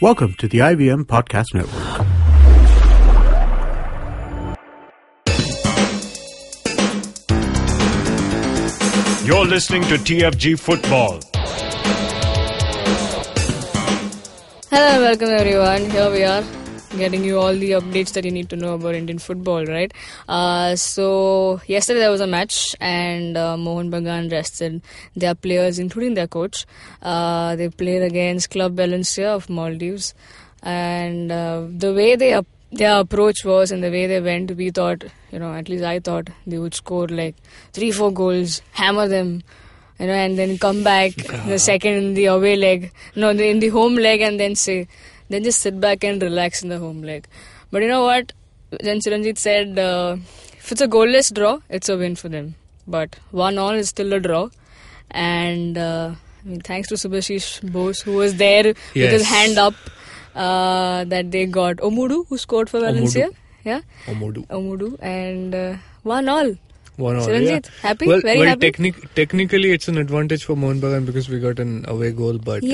Welcome to the IVM Podcast Network. You're listening to TFG Football. Hello and welcome everyone. Here we are getting you all the updates that you need to know about Indian football, right? Uh, so, yesterday there was a match and uh, Mohun Bagan rested their players, including their coach. Uh, they played against Club Valencia of Maldives. And uh, the way they up their approach was and the way they went, we thought, you know, at least I thought they would score like three, four goals, hammer them, you know, and then come back the second in the away leg, no, in the home leg, and then say, then just sit back and relax in the home leg. But you know what? Then Chiranjit said, uh, if it's a goalless draw, it's a win for them. But one all is still a draw, and uh, I mean, thanks to Subhasish Bose who was there with his hand up. Uh, that they got Omudu who scored for Valencia, yeah, Omodu. Omudu, and uh, one all. One Chiranjit, yeah. happy? Well, Very well happy? technic- technically it's an advantage for Mohun Bagan because we got an away goal, but uh,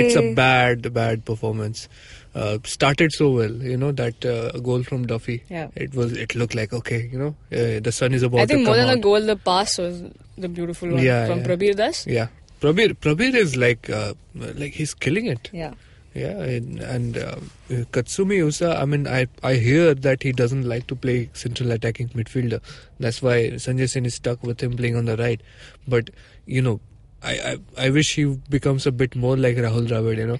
it's a bad, bad performance. Uh, started so well, you know that uh, goal from Duffy. Yeah. It was. It looked like okay, you know, uh, the sun is about I think to more come than out. a goal, the pass was the beautiful one Yeah, from yeah. Prabir Das. Yeah, Prabir. Prabir is like, uh, like he's killing it. Yeah. Yeah, and, and uh, Katsumi Yusa, I mean, I I hear that he doesn't like to play central attacking midfielder. That's why Sanjay Sen is stuck with him playing on the right. But you know, I I, I wish he becomes a bit more like Rahul Dravid. You know,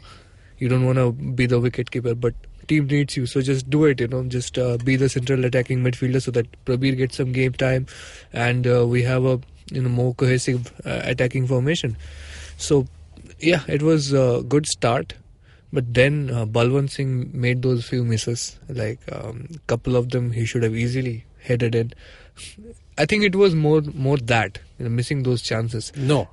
you don't want to be the wicket keeper, but team needs you, so just do it. You know, just uh, be the central attacking midfielder so that Prabir gets some game time, and uh, we have a you know more cohesive uh, attacking formation. So yeah, it was a good start. But then uh, Balwant Singh made those few misses. Like a um, couple of them, he should have easily headed in. I think it was more more that you know, missing those chances. No.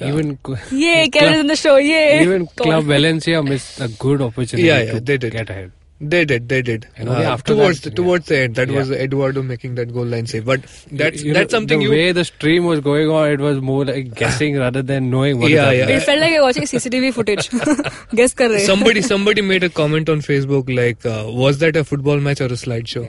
Even cl- Yay, Club- Kevin in the show. Yay. even Club. Valencia missed a good opportunity Yeah, yeah, to they did. get ahead. They did, they did. And only Uh, after towards that, the, towards yeah. the end, that Yeah. was Eduardo making that goal line save. But that's You that's know, something the you. way the stream was going on, it was more like guessing rather than knowing what is Yeah, happening. yeah. It felt like you're watching CCTV footage. Guess kar rahe. somebody somebody made a comment on Facebook like, uh, was that a football match or a slideshow?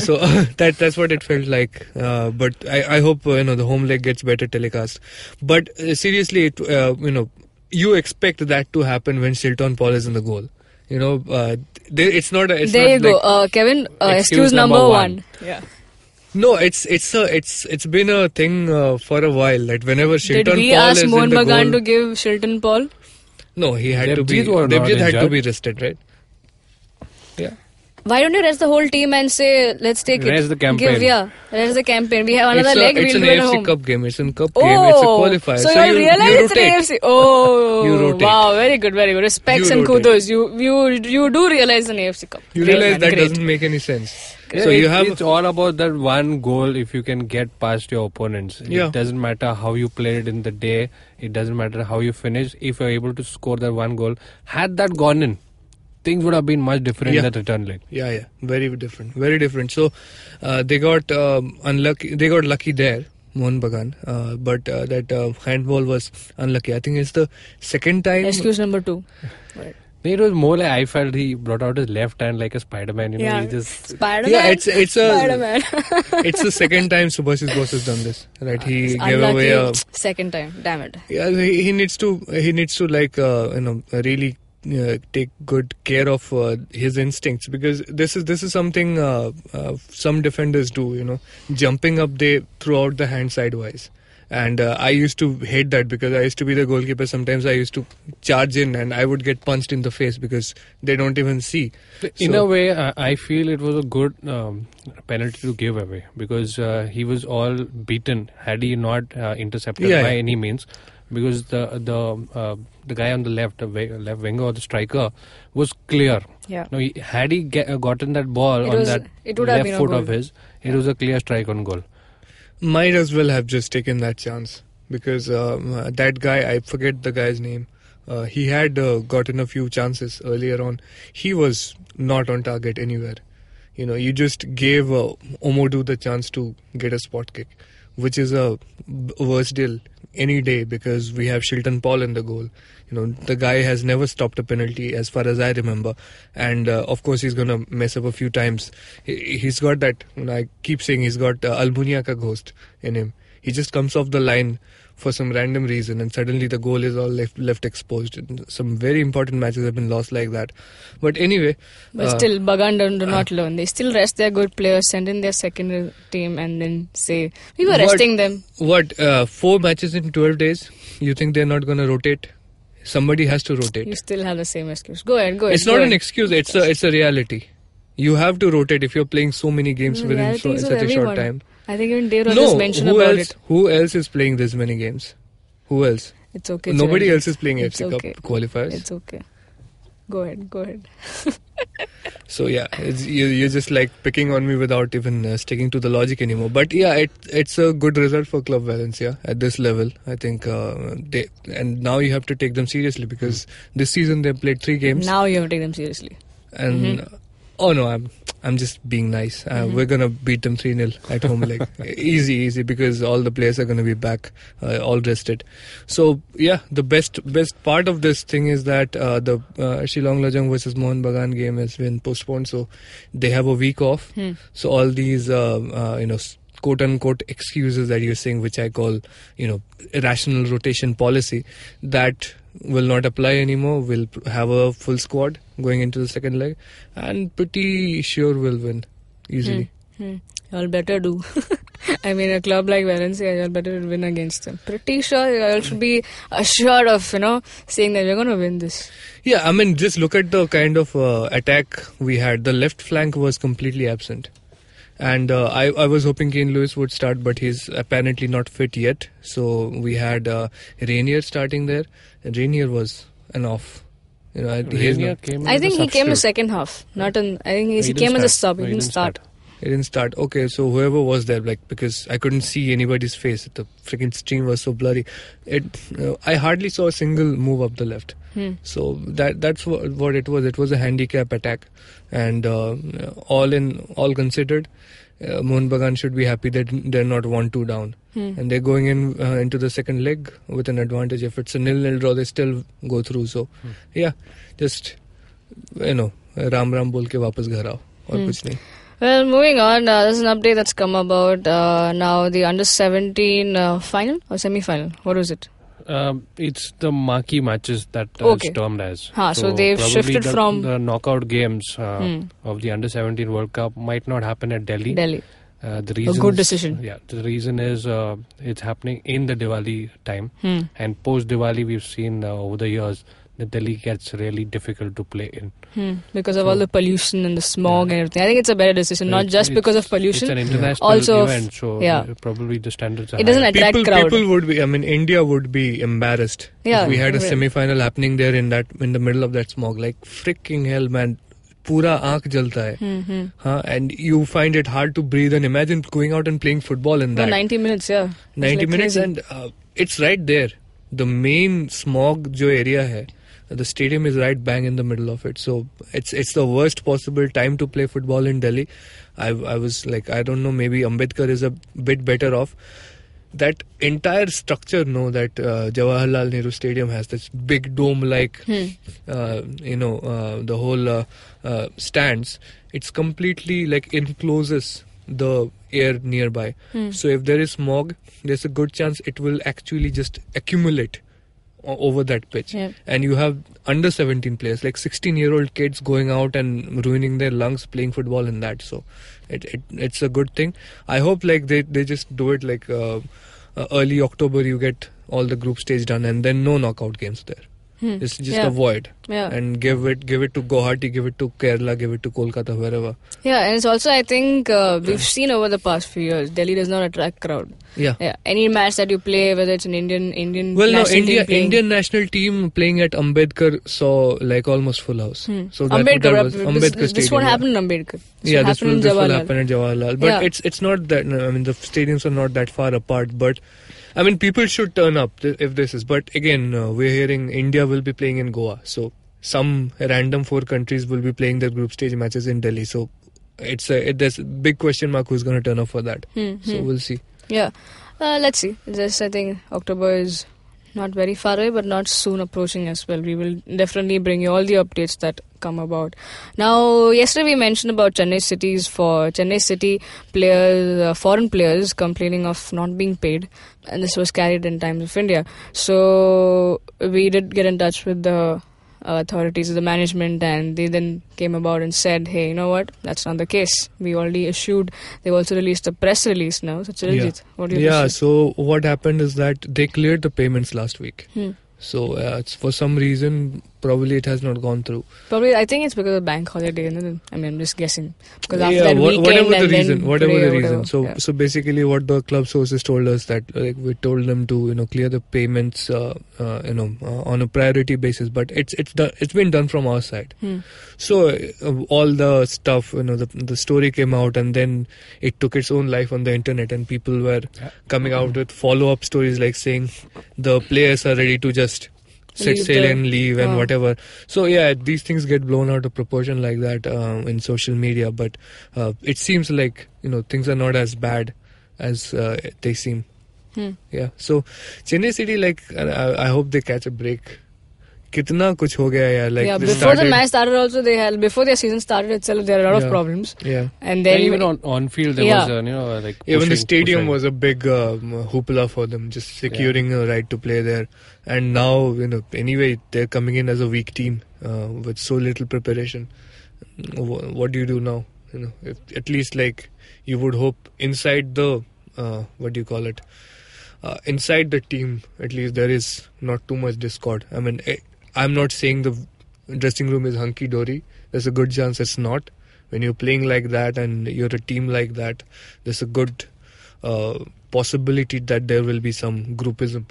so that that's what it felt like. Uh, but I, I hope uh, you know the home leg gets better telecast. But uh, seriously, it, uh, you know, you expect that to happen when Shilton Paul is in the goal. You know, uh, they, it's not. A, it's there not you go. Uh, Kevin, uh, excuse, Excuse number, number one. one. Yeah. no, it's it's a it's it's been a thing uh, for a while that whenever Shilton Did we ask Mohan in Bagan goal, to give Shilton Paul? no, he had to be. Devjit was not had to be rested, right? Yeah. Why don't you rest the whole team and say, let's take it? Rest the campaign. Give, yeah, rest the campaign. We have another it's leg. A, it's we'll an do it at AFC home. Cup game. It's a cup Oh, game. It's a oh, qualifier. So, you you, realize you it's an. AFC. Oh, You wow, very good, very good. Respects You and rotate. kudos. You you you do realize an AFC Cup. You realize man, that great. doesn't make any sense. Yeah, so you have it's all about that one goal if you can get past your opponents. Yeah. It doesn't matter how you played in the day. It doesn't matter how you finish. If you're able to score that one goal, had that gone in, things would have been much different Yeah. in the return leg. yeah, yeah, very different, very different. So uh, they got um, unlucky. They got lucky there. Mohun Bagan, uh, but uh, that uh, handball was unlucky. I think it's the second time. Excuse number two. It was more like I felt he brought out his left hand like a Spider-Man. You know, Yeah, he just Spider-Man. Yeah, it's it's a Spider-Man. it's the second time Subhasish Bose has done this. Right, he It's gave away a. Second time. Damn it. Yeah, he, he needs to he needs to like uh, you know really uh, take good care of uh, his instincts because this is this is something uh, uh, some defenders do. You know, jumping up they throw out the hand sidewise. And uh, I used to hate that because I used to be the goalkeeper. Sometimes I used to charge in and I would get punched in the face because they don't even see. In So- a way, I feel it was a good um, penalty to give away because uh, he was all beaten had he not uh, intercepted Yeah, by yeah. any means. Because the the uh, the guy on the left, the left winger or the striker, was clear. Yeah. No, he, had he get, uh, gotten that ball It on was- that it would have left been a foot goal. of his, it was a clear strike on goal. might as well have just taken that chance because um, uh, that guy I forget the guy's name. Uh, he had uh, gotten a few chances earlier on. He was not on target anywhere. You know, you just gave uh, Omodu the chance to get a spot kick, which is a b- worse deal any day because we have Shilton Paul in the goal. You know, the guy has never stopped a penalty as far as I remember, and uh, of course he's gonna mess up a few times. He, he's got that. You know, I keep saying he's got uh, Almunia ka ghost in him. He just comes off the line for some random reason, and suddenly the goal is all left left exposed. And some very important matches have been lost like that. But anyway, But uh, still, Bagan do, do not learn. They still rest their good players, send in their second team, and then say, We were What- resting them. what uh, four matches in twelve days? You think they're not gonna rotate? Somebody has to rotate. You still have the same excuse. Go ahead, go ahead. It's not ahead. an excuse. It's a it's a reality. You have to rotate if you're playing so many games within so, such a short time. I think even Dave No, mentioned who about else? it. Who else is playing this many games? Who else? It's okay. Nobody Chiranjeev. else is playing It's FC okay. Cup qualifiers. It's okay. Go ahead, go ahead. So yeah, it's, you, you're just like picking on me without even uh, sticking to the logic anymore. But yeah, it, it's a good result for Club Valencia at this level. I think uh, they and now you have to take them seriously because this season they played three games Now you have to take them seriously. and Mhm. Oh no, I'm I'm just being nice. Uh, Mhm. We're gonna beat them three 0 at home, like easy, easy because all the players are gonna be back, uh, all rested. So yeah, the best best part of this thing is that uh, the uh, Shillong Lajong versus Mohun Bagan game has been postponed, so they have a week off. Hmm. So all these uh, uh, you know. Quote unquote excuses that you're saying, which I call, you know, irrational rotation policy, that will not apply anymore. We'll have a full squad going into the second leg, and pretty sure we'll win easily. Hmm. Y'all better do. I mean, a club like Valencia, y'all better win against them. Pretty sure y'all should be assured of, you know, saying that we're going to win this. Yeah, I mean, just look at the kind of uh, attack we had. The left flank was completely absent. And uh, I, I was hoping Kane Lewis would start, but he's apparently not fit yet. So we had uh, Rayner starting there. And Rayner was an off. You know, he's Rayner not, came I think he came in the second half. Not in. I think he, he didn't came as a start. sub. He No, didn't start. he didn't start. Okay, so whoever was there, like, because I couldn't see anybody's face. The freaking stream was so blurry. It, uh, I hardly saw a single move up the left. Hmm. So that that's what, what it was. It was a handicap attack, and uh, all in all considered, uh, Mohun Bagan should be happy that they're not one-two down, hmm. and they're going in uh, into the second leg with an advantage. If it's a nil-nil draw, they still go through. So, hmm. yeah, just you know, Ram Ram बोल के hmm. Well, moving on, uh, there's an update that's come about uh, now the under 17 uh, final or semi final. What was it? Um, it's the marquee matches that uh, Okay. termed as. Ha, so they've shifted the, from- the knockout games uh, Hmm. of the under 17 World Cup might not happen at Delhi. Delhi. Uh, the A reason good decision. Yeah, the reason is uh, it's happening in the Diwali time, Hmm. and post Diwali we've seen uh, over the years that Delhi gets really difficult to play in. Hmm. Because of all the pollution and the smog Yeah. and everything. I think it's a better decision, not It's- just because of It's pollution. an international Also of- event, so yeah. uh, probably the standards are It doesn't higher. attract people, crowd. people would be. I mean, India would be embarrassed Yeah, if we had a right. semi-final happening there in that in the middle of that smog. Like freaking hell, man! पूरा आंख जलता है Hmm, hmm. huh? and you find it hard to breathe and imagine going out and playing football in No, that 90 minutes, yeah. It's 90 like minutes crazy. and uh, it's right there the main smog jo area hai the stadium is right bang in the middle of it. So it's it's the worst possible time to play football in delhi. I i was like i don't know maybe ambedkar is a bit better off. That entire structure no that uh, jawaharlal nehru stadium has this big dome like Hmm. uh, you know uh, the whole uh, uh, stands. It's completely like encloses the air nearby. Hmm. so if there is smog there's a good chance it will actually just accumulate over that pitch. And you have under 17 players like 16 year old kids going out and ruining their lungs playing football in that. So it, it it's a good thing. I hope like they they just do it like uh, uh, early october you get all the group stage done and then no knockout games there Hmm. just just yeah. avoid Yeah. and give it give it to guwahati give it to kerala give it to kolkata wherever Yeah, and it's also, I think, uh, we've seen over the past few years, Delhi does not attract crowd. yeah Yeah, any match that you play, whether it's an Indian Indian well, no, India playing, Indian national team playing at Ambedkar saw like almost full house. Hmm. So that, Ambedkar, that was this, Ambedkar this, this Stadium, won't yeah. happen in Ambedkar. This yeah, will this will, this will happen at Jawaharlal. But Yeah. it's it's not that. no, I mean, the stadiums are not that far apart. But I mean, people should turn up if this is. But again, uh, we're hearing India will be playing in Goa. So some random four countries will be playing their group stage matches in Delhi. So it's a it, there's a big question mark who's going to turn up for that. Hmm, So hmm. we'll see. Yeah. Uh, let's see. Just I think October is not very far away, but not soon approaching as well. We will definitely bring you all the updates that come about. Now, yesterday we mentioned about Chennai City's for Chennai City players, uh, foreign players complaining of not being paid, and this was carried in Times of India. So we did get in touch with the uh, authorities, the management, and they then came about and said, "Hey, you know what? That's not the case. We already issued. They've also released a press release now." So, Chiranjit, what do you yeah think? so what happened is that they cleared the payments last week Hmm. so uh, it's for some reason probably it has not gone through Probably, I think it's because of bank holiday. isn't it? I mean, I'm just guessing. Because after yeah, that wha- weekend whatever the and then reason whatever the reason whatever. so Yeah. so basically what the club sources told us that like we told them to you know clear the payments uh, uh, you know uh, on a priority basis but it's it's done it's been done from our side Hmm. so uh, all the stuff you know the the story came out and then it took its own life on the internet and people were coming out with follow up stories like saying the players are ready to just set sail the- and leave and whatever. So yeah these things get blown out of proportion like that um, in social media. But uh, it seems like you know things are not as bad as uh, they seem. Hmm. yeah. So chennai city like I, I hope they catch a break kitna kuch ho yaar yeah, before the match started also they had before their season started itself there are a lot of problems. yeah. And then even on, on field there was uh, you know uh, like even the stadium was a big um, hoopla for them just securing a right to play there. And now you know anyway they're coming in as a weak team uh, with so little preparation. What do you do now? You know at least like you would hope inside the what do you call it? Uh, inside the team at least there is not too much discord. I mean eh, I'm not saying the dressing room is hunky dory. There's a good chance it's not. When you're playing like that and you're a team like that, there's a good uh, possibility that there will be some groupism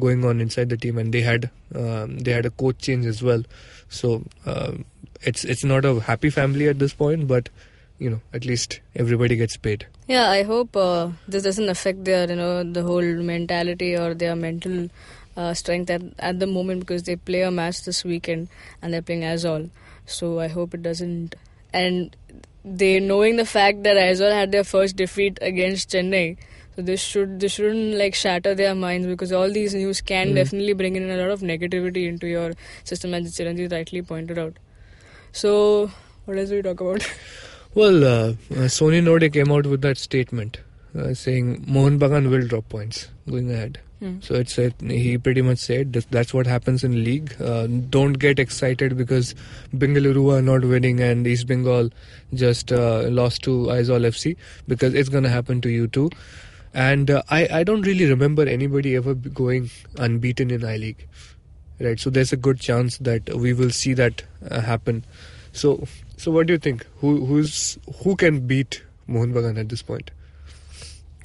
going on inside the team. And they had um, they had a coach change as well, so uh, it's it's not a happy family at this point, but you know at least everybody gets paid. Yeah, I hope uh, this doesn't affect their, you know, the whole mentality or their mental uh, strength at, at the moment because they play a match this weekend and they're playing Aizawl. So I hope it doesn't. And they knowing the fact that Aizawl had their first defeat against Chennai, so this should this shouldn't like shatter their minds because all these news can Mm. definitely bring in a lot of negativity into your system, as Chiranjit rightly pointed out. So what else do we talk about? Well, uh, uh, Sony Norde came out with that statement uh, saying Mohun Bagan will drop points going ahead. So it's a, he pretty much said that that's what happens in league. Uh, don't get excited because Bengaluru are not winning and East Bengal just uh, lost to Aizawl FC because it's to happen to you too. And uh, I I don't really remember anybody ever going unbeaten in I League, right? So there's a good chance that we will see that uh, happen. So so what do you think? Who who's who can beat Mohun Bagan at this point?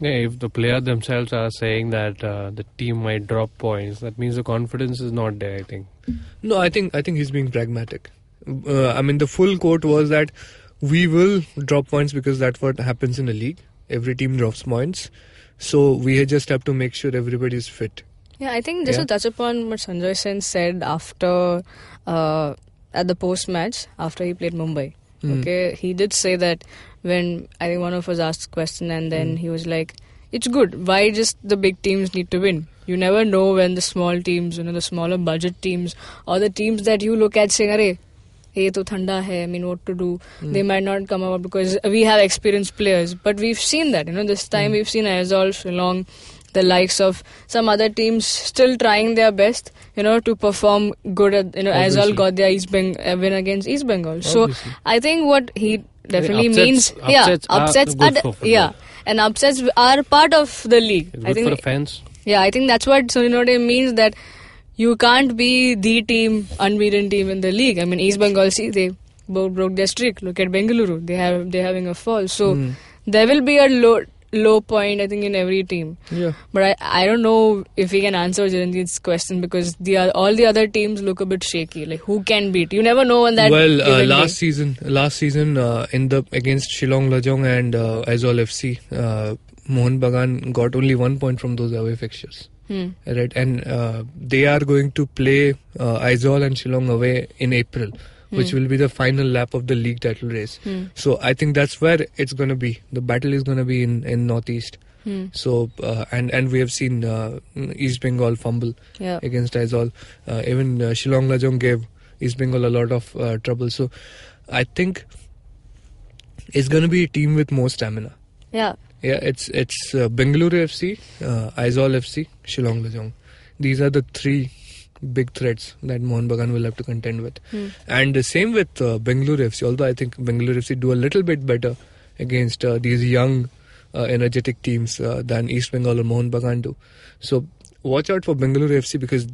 Yeah, if the player themselves are saying that uh, the team might drop points, that means the confidence is not there. I think. No, I think I think he's being pragmatic. Uh, I mean, the full quote was that we will drop points because that's what happens in a league. Every team drops points, so we just have to make sure everybody's fit. Yeah, I think just Yeah. to touch upon what Sanjay Sen said after uh, at the post match after he played Mumbai. Hmm. Okay, he did say that when I think one of us asked a question and then mm. he was like, it's good. Why just the big teams need to win? You never know when the small teams, you know, the smaller budget teams or the teams that you look at saying, hey, to thanda hai, I mean, what to do? Mm. They might not come up because we have experienced players. But we've seen that, you know, this hmm. time mm. we've seen Aizawl, along the likes of some other teams still trying their best, you know, to perform good. At, you know, Aizawl Aizawl got their East Bengal uh, win against East Bengal. Obviously. So I think what he definitely upsets- means, upsets yeah, are upsets, are- for yeah, and upsets are part of the league. It's I think for the fans. yeah, I think that's what Sony Norde means that you can't be the team, unbeaten team in the league. I mean, East Bengal, see, they both broke their streak. Look at Bengaluru; they have they're having a fall. So Hmm. there will be a low low point, I think, in every team. Yeah. But I, I don't know if we can answer Chiranjit's question because the all the other teams look a bit shaky. Like who can beat? You never know on that. well, uh, last day. season, last season uh, in the against Shillong Lajong and uh, FC, uh, Mohun Bagan got only one point from those away fixtures. Hmm. right and uh, they are going to play uh, and Shillong away in April which Hmm. will be the final lap of the league title race Hmm. so I think that's where it's going to be the battle is going to be in in northeast So uh, and and we have seen uh, East Bengal fumble Yeah. against Aizawl. Uh, even uh, Shillong Lajong gave East Bengal a lot of uh, trouble. So I think it's going to be a team with more stamina. Yeah. Yeah, it's it's uh, Bengaluru FC, uh, Aizawl FC, Shillong Lajong. These are the three big threats that Mohun Bagan will have to contend with. Hmm. And the same with uh, Bengaluru FC. Although I think Bengaluru FC do a little bit better against uh, these young, uh, energetic teams uh, than East Bengal or Mohan Bagan do. So watch out for Bengaluru FC because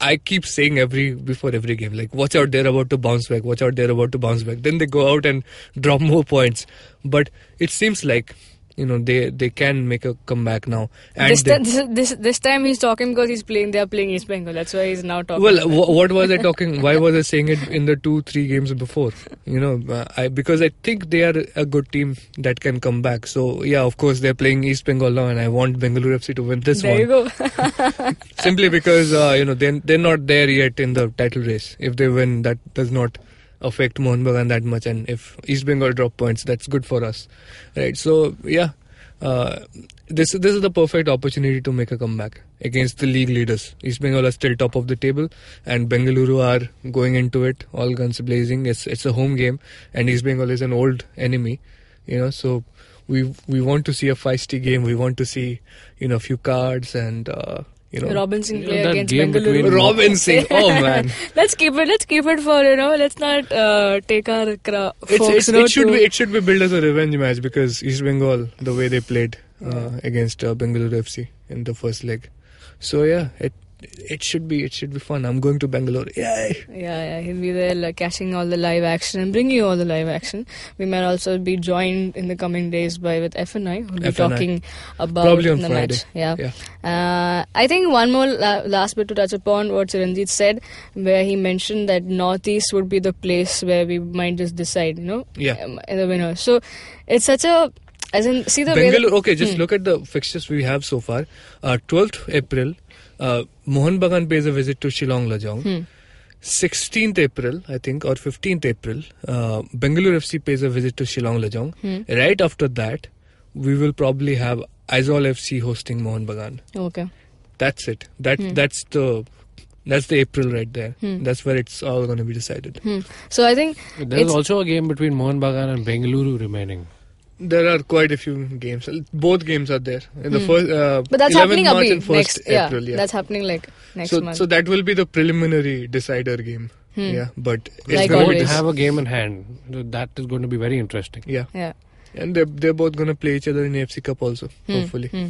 I keep saying every before every game, like watch out, they're about to bounce back. Watch out, they're about to bounce back. Then they go out and drop more points. But it seems like you know they they can make a comeback now. And This, they- this, this this time he's talking because he's playing. They are playing East Bengal. That's why he's now talking. Well, wh- what was I talking? Why was I saying it in the two, three games before? You know, uh, I because I think they are a good team that can come back. So yeah, of course they're playing East Bengal now, and I want Bengaluru FC to win this there one you go. simply because uh, you know they they're not there yet in the title race. If they win, that does not affect Mohun Bagan that much, and if East Bengal drop points, that's good for us, right? So yeah. Uh, this this is the perfect opportunity to make a comeback against the league leaders. East Bengal are still top of the table, and Bengaluru are going into it all guns blazing. It's it's a home game, and East Bengal is an old enemy, you know. So we we want to see a feisty game. We want to see you know a few cards and uh, you know Robinson You know, play against game Bengaluru. between- Robinson. Oh man, let's keep it. Let's keep it for you know. Let's not uh, take our cra- it's, it's, it should be it should be billed as a revenge match because East Bengal the way they played uh, against uh, Bengaluru FC in the first leg. So yeah, it it should be it should be fun. I'm going to Bangalore. Yay! Yeah, yeah, he'll be there like, catching all the live action and bringing you all the live action. We might also be joined in the coming days by with FNI, who'll be FNI. talking about Probably on the Friday. match. Yeah. Yeah. Uh, I think one more la- last bit to touch upon what Chiranjit said, where he mentioned that Northeast would be the place where we might just decide, you know, Yeah. um, the winner. So it's such a, as in, see the way. Bengaluru. Okay, just Hmm. look at the fixtures we have so far. Uh, 12th April, uh, Mohun Bagan pays a visit to Shillong Lajong. Hmm. 16th April, I think, or 15th April, uh, Bengaluru FC pays a visit to Shillong Lajong. Hmm. Right after that, we will probably have Aizawl FC hosting Mohun Bagan. Okay. That's it. That Hmm. that's the that's the April right there. Hmm. That's where it's all going to be decided. Hmm. So I think There's also a game between Mohan Bagan and Bengaluru remaining. There are quite a few games. Both games are there. In the Hmm. first, uh, But that's happening March and 1st next. Yeah, April. Yeah. that's happening like next so, month. so that will be the preliminary decider game. Hmm. Yeah, but it's Like going to have a game in hand. That is going to be very interesting. yeah, yeah. and they're they're both going to play each other in AFC Cup also. Hmm. Hopefully, Hmm.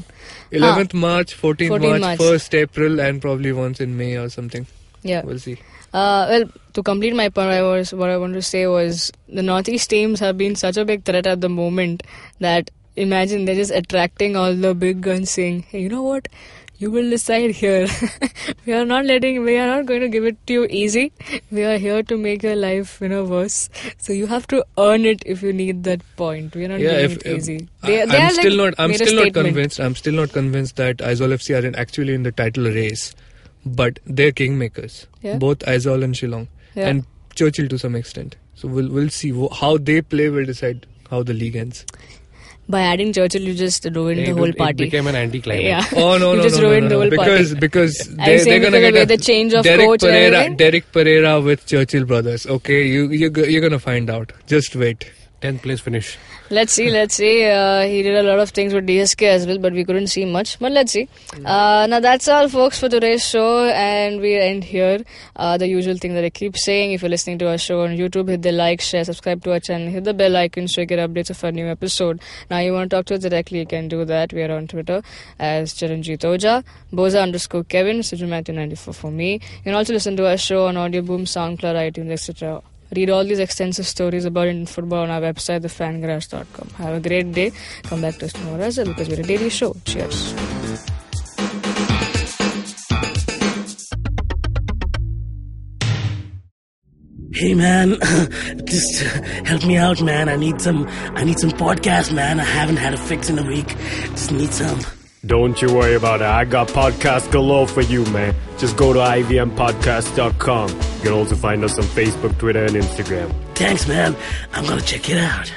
11th March, 14th 14th March, March. 1st April, and probably once in May or something. Yeah. We'll see. Uh, well, to complete my point, I was what I wanted to say was the Northeast teams have been such a big threat at the moment that imagine they're just attracting all the big guns, saying, "Hey, you know what? You will decide here. we are not letting. We are not going to give it to you easy. We are here to make your life, you know, worse. So you have to earn it if you need that point. We are not Yeah, giving if, it if- easy. I, They, are still like not. I'm still not convinced. I'm still not convinced that Aizawl FC are in, actually in the title race, but they're kingmakers. Yeah. Both Aizawl and Shillong, Yeah. and Churchill to some extent. So we'll we'll see how they play. Will decide how the league ends. By adding Churchill, you just ruined It, the whole it party. became an anti-climax. yeah. Oh no You no just no, no, ruined no, the no. whole because party. because Are you they, saying they're gonna of get the way a the change of Derek coach Pereira. Derek Pereira with Churchill brothers. Okay, you you you're gonna find out. Just wait. 10th place finish. Let's see, let's see. Uh, he did a lot of things with DSK as well, but we couldn't see much. But let's see. Uh, now that's all, folks, for today's show, and we end here. Uh, the usual thing that I keep saying: if you're listening to our show on YouTube, hit the like, share, subscribe to our channel, hit the bell icon so you get updates of our new episode. Now, you want to talk to us directly, you can do that. We are on Twitter as Chiranjit Oja, Boza underscore Kevin, Sujumatthew94 for me. You can also listen to our show on Audio Boom, SoundCloud, iTunes, etc. Read all these extensive stories about Indian football on our website, thefangarage.com. Have a great day. Come back to us tomorrow as well because we're a daily show. Cheers. Hey man, just help me out, man. I need some. I need some podcast, man. I haven't had a fix in a week. Just need some. Don't you worry about it. I got podcast galore for you, man. Just go to ivmpodcast.com. You can also find us on Facebook, Twitter, and Instagram. Thanks, man. I'm gonna check it out.